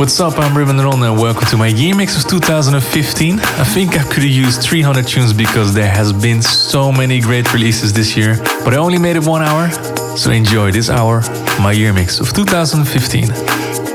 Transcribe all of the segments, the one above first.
What's up? I'm Ruben Ron and welcome to my year mix of 2015. I think I could have used 300 tunes because there has been so many great releases this year, but I only made it one hour, so enjoy this hour, my year mix of 2015.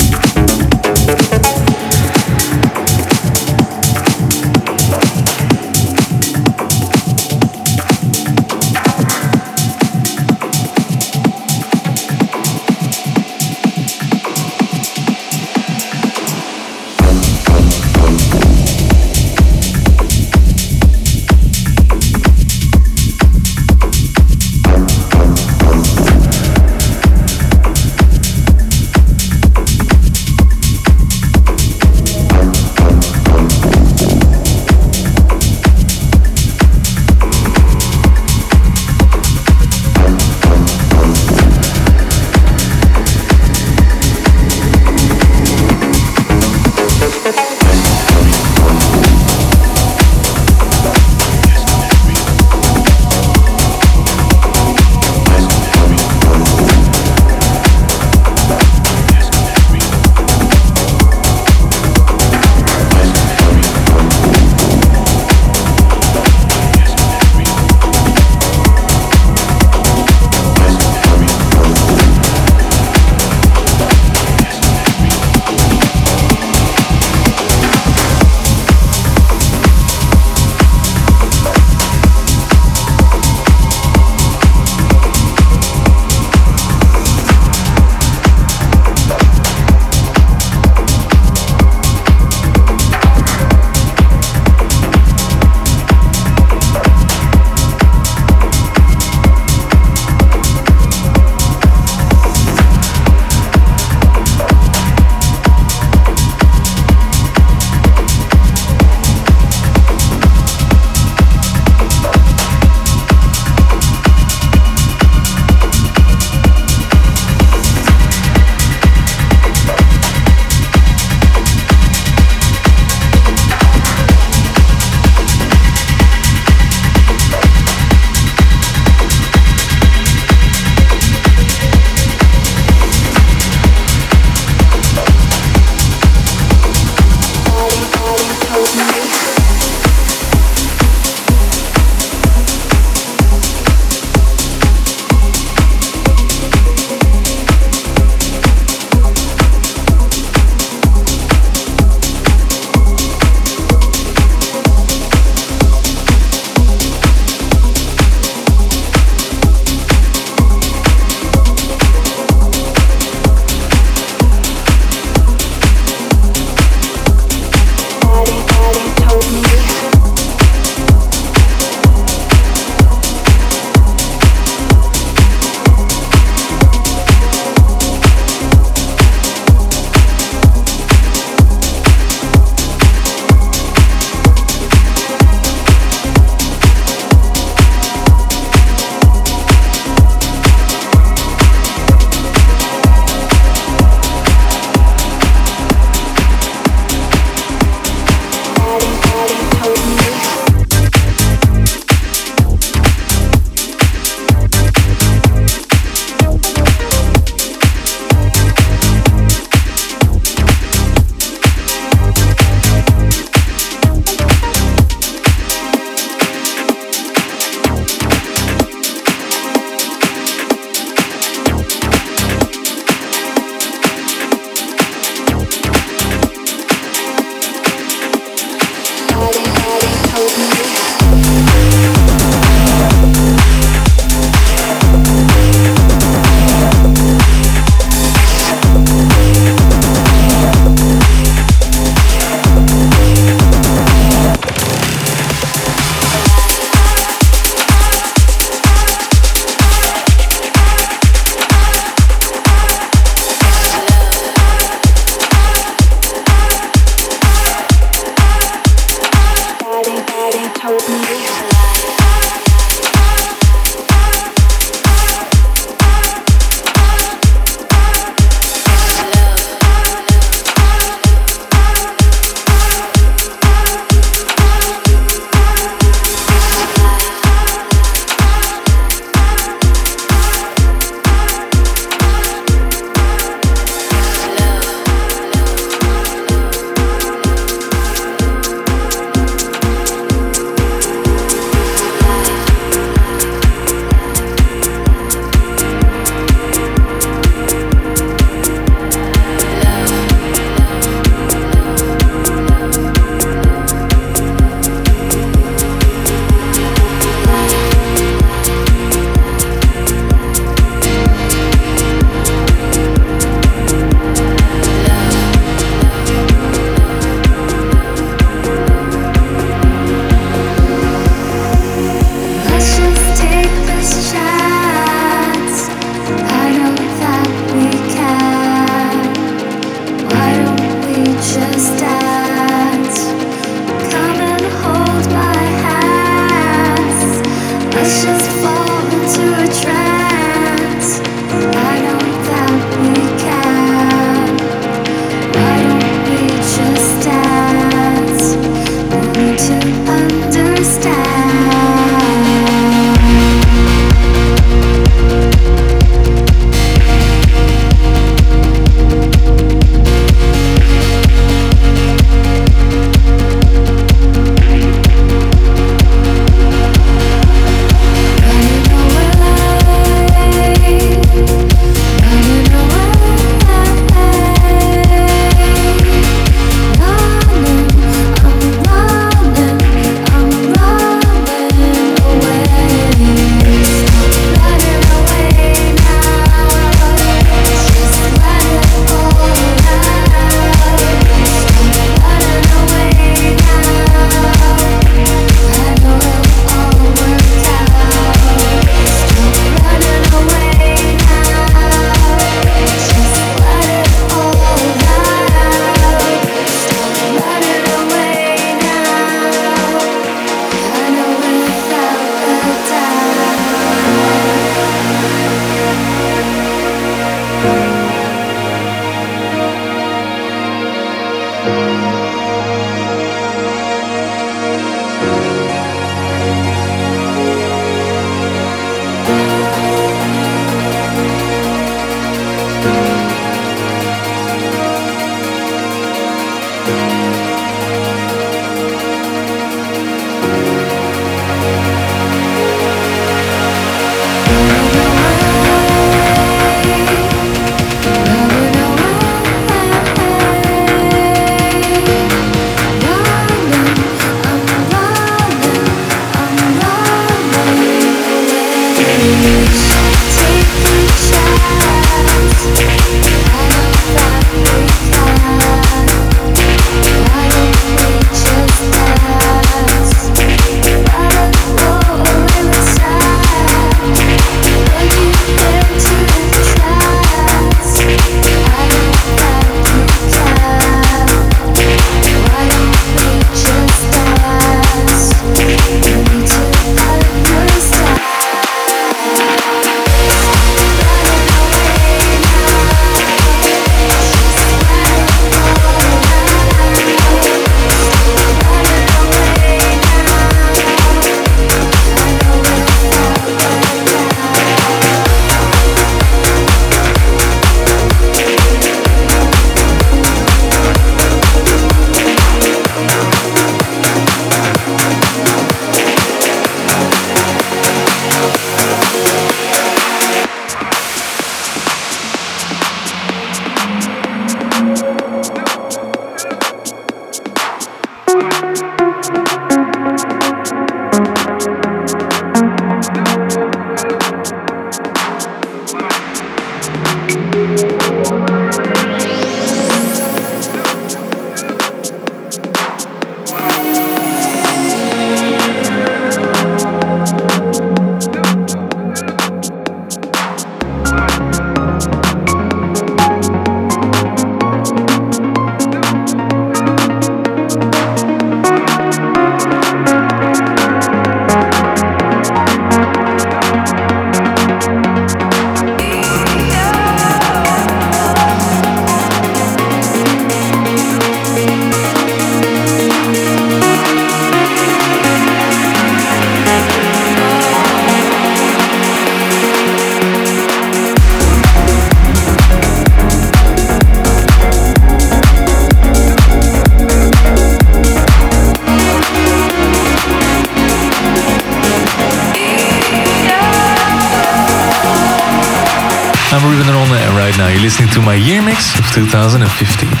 2015.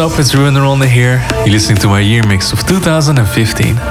Up? It's Ruben Ronde here. You're listening to my year mix of 2015.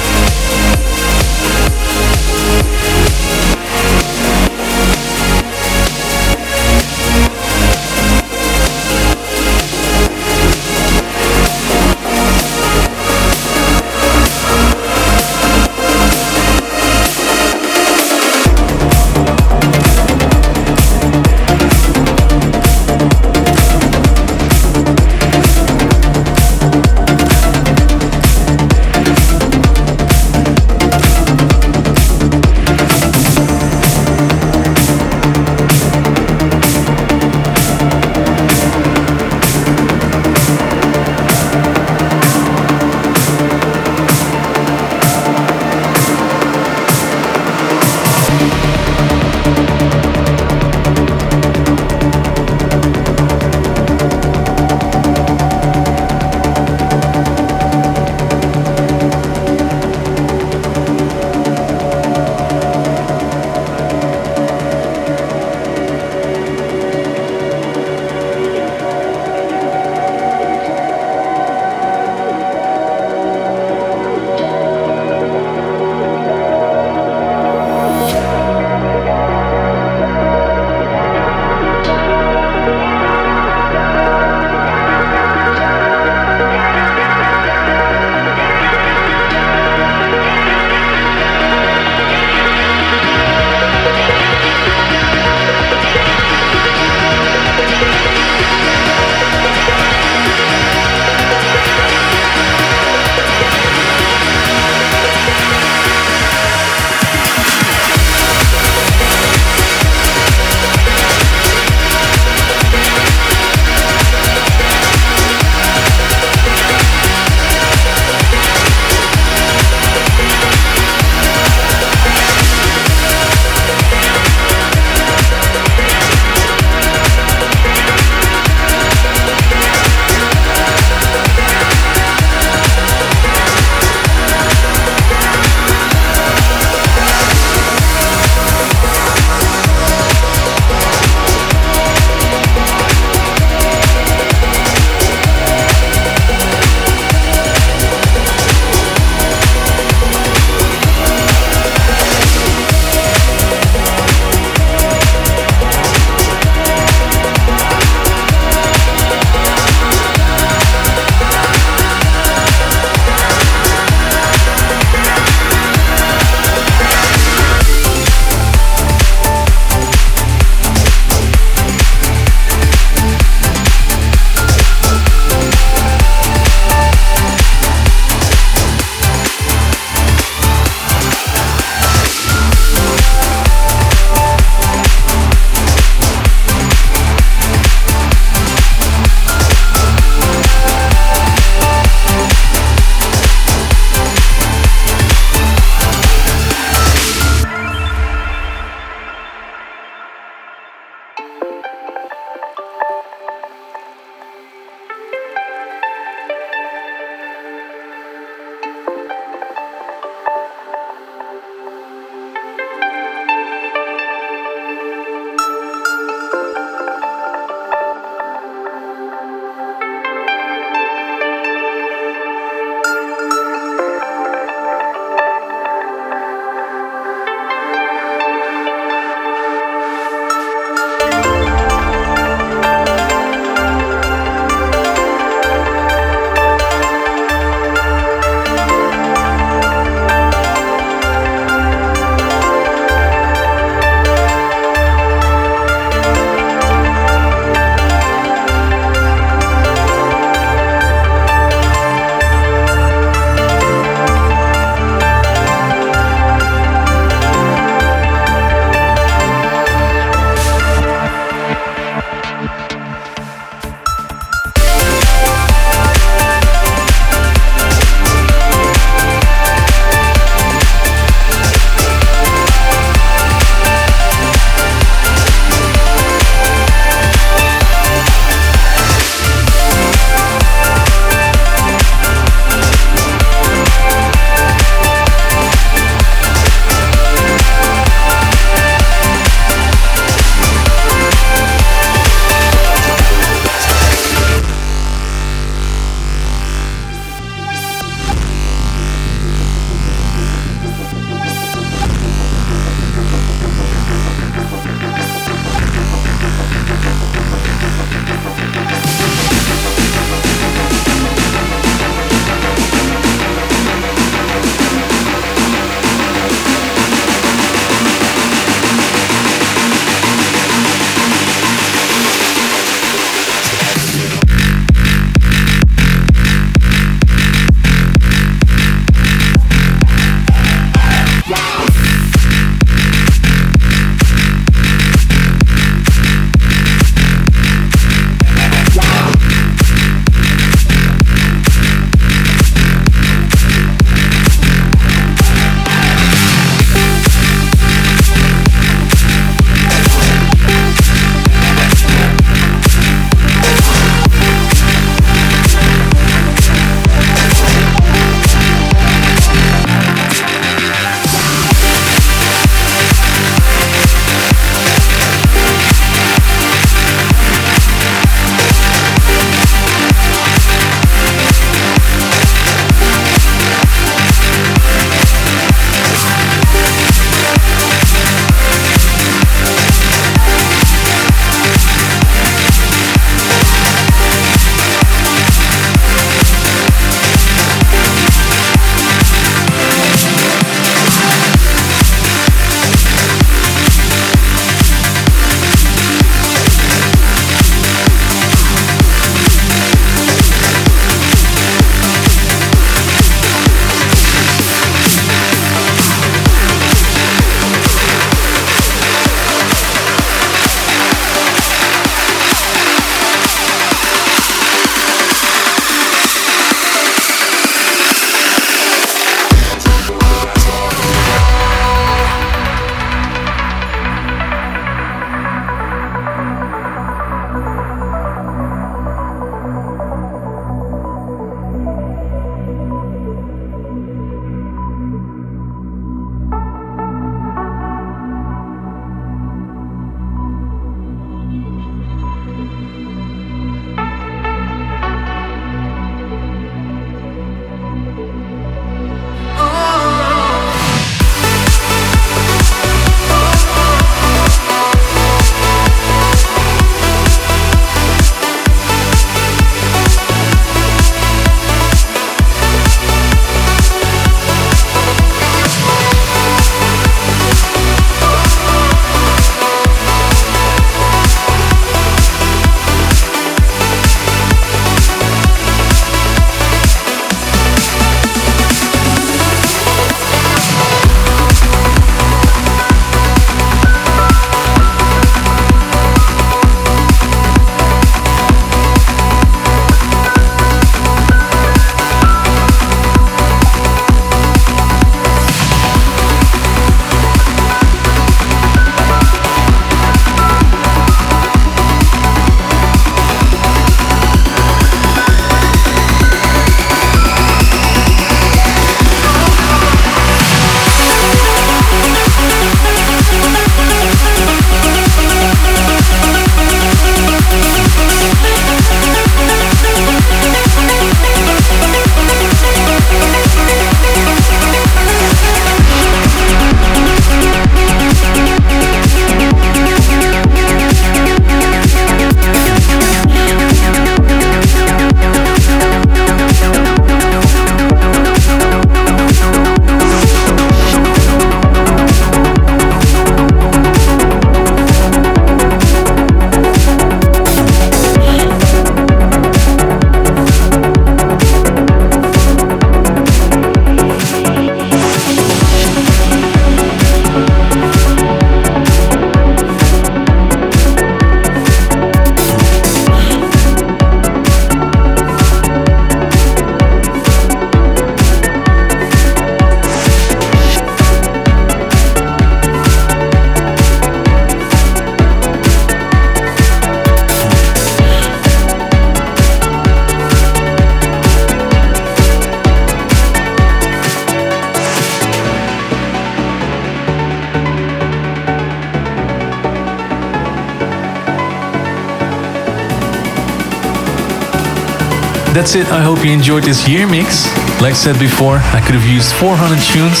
That's it. I hope you enjoyed this year mix. Like I said before, I could have used 400 tunes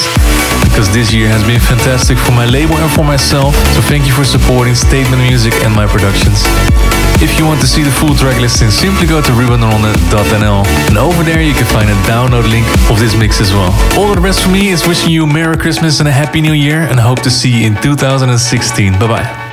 because this year has been fantastic for my label and for myself. So thank you for supporting Statement Music and my productions. If you want to see the full track listing, simply go to rubenderonde.nl and over there you can find a download link of this mix as well. All the rest for me is wishing you a Merry Christmas and a Happy New Year and hope to see you in 2016. Bye bye.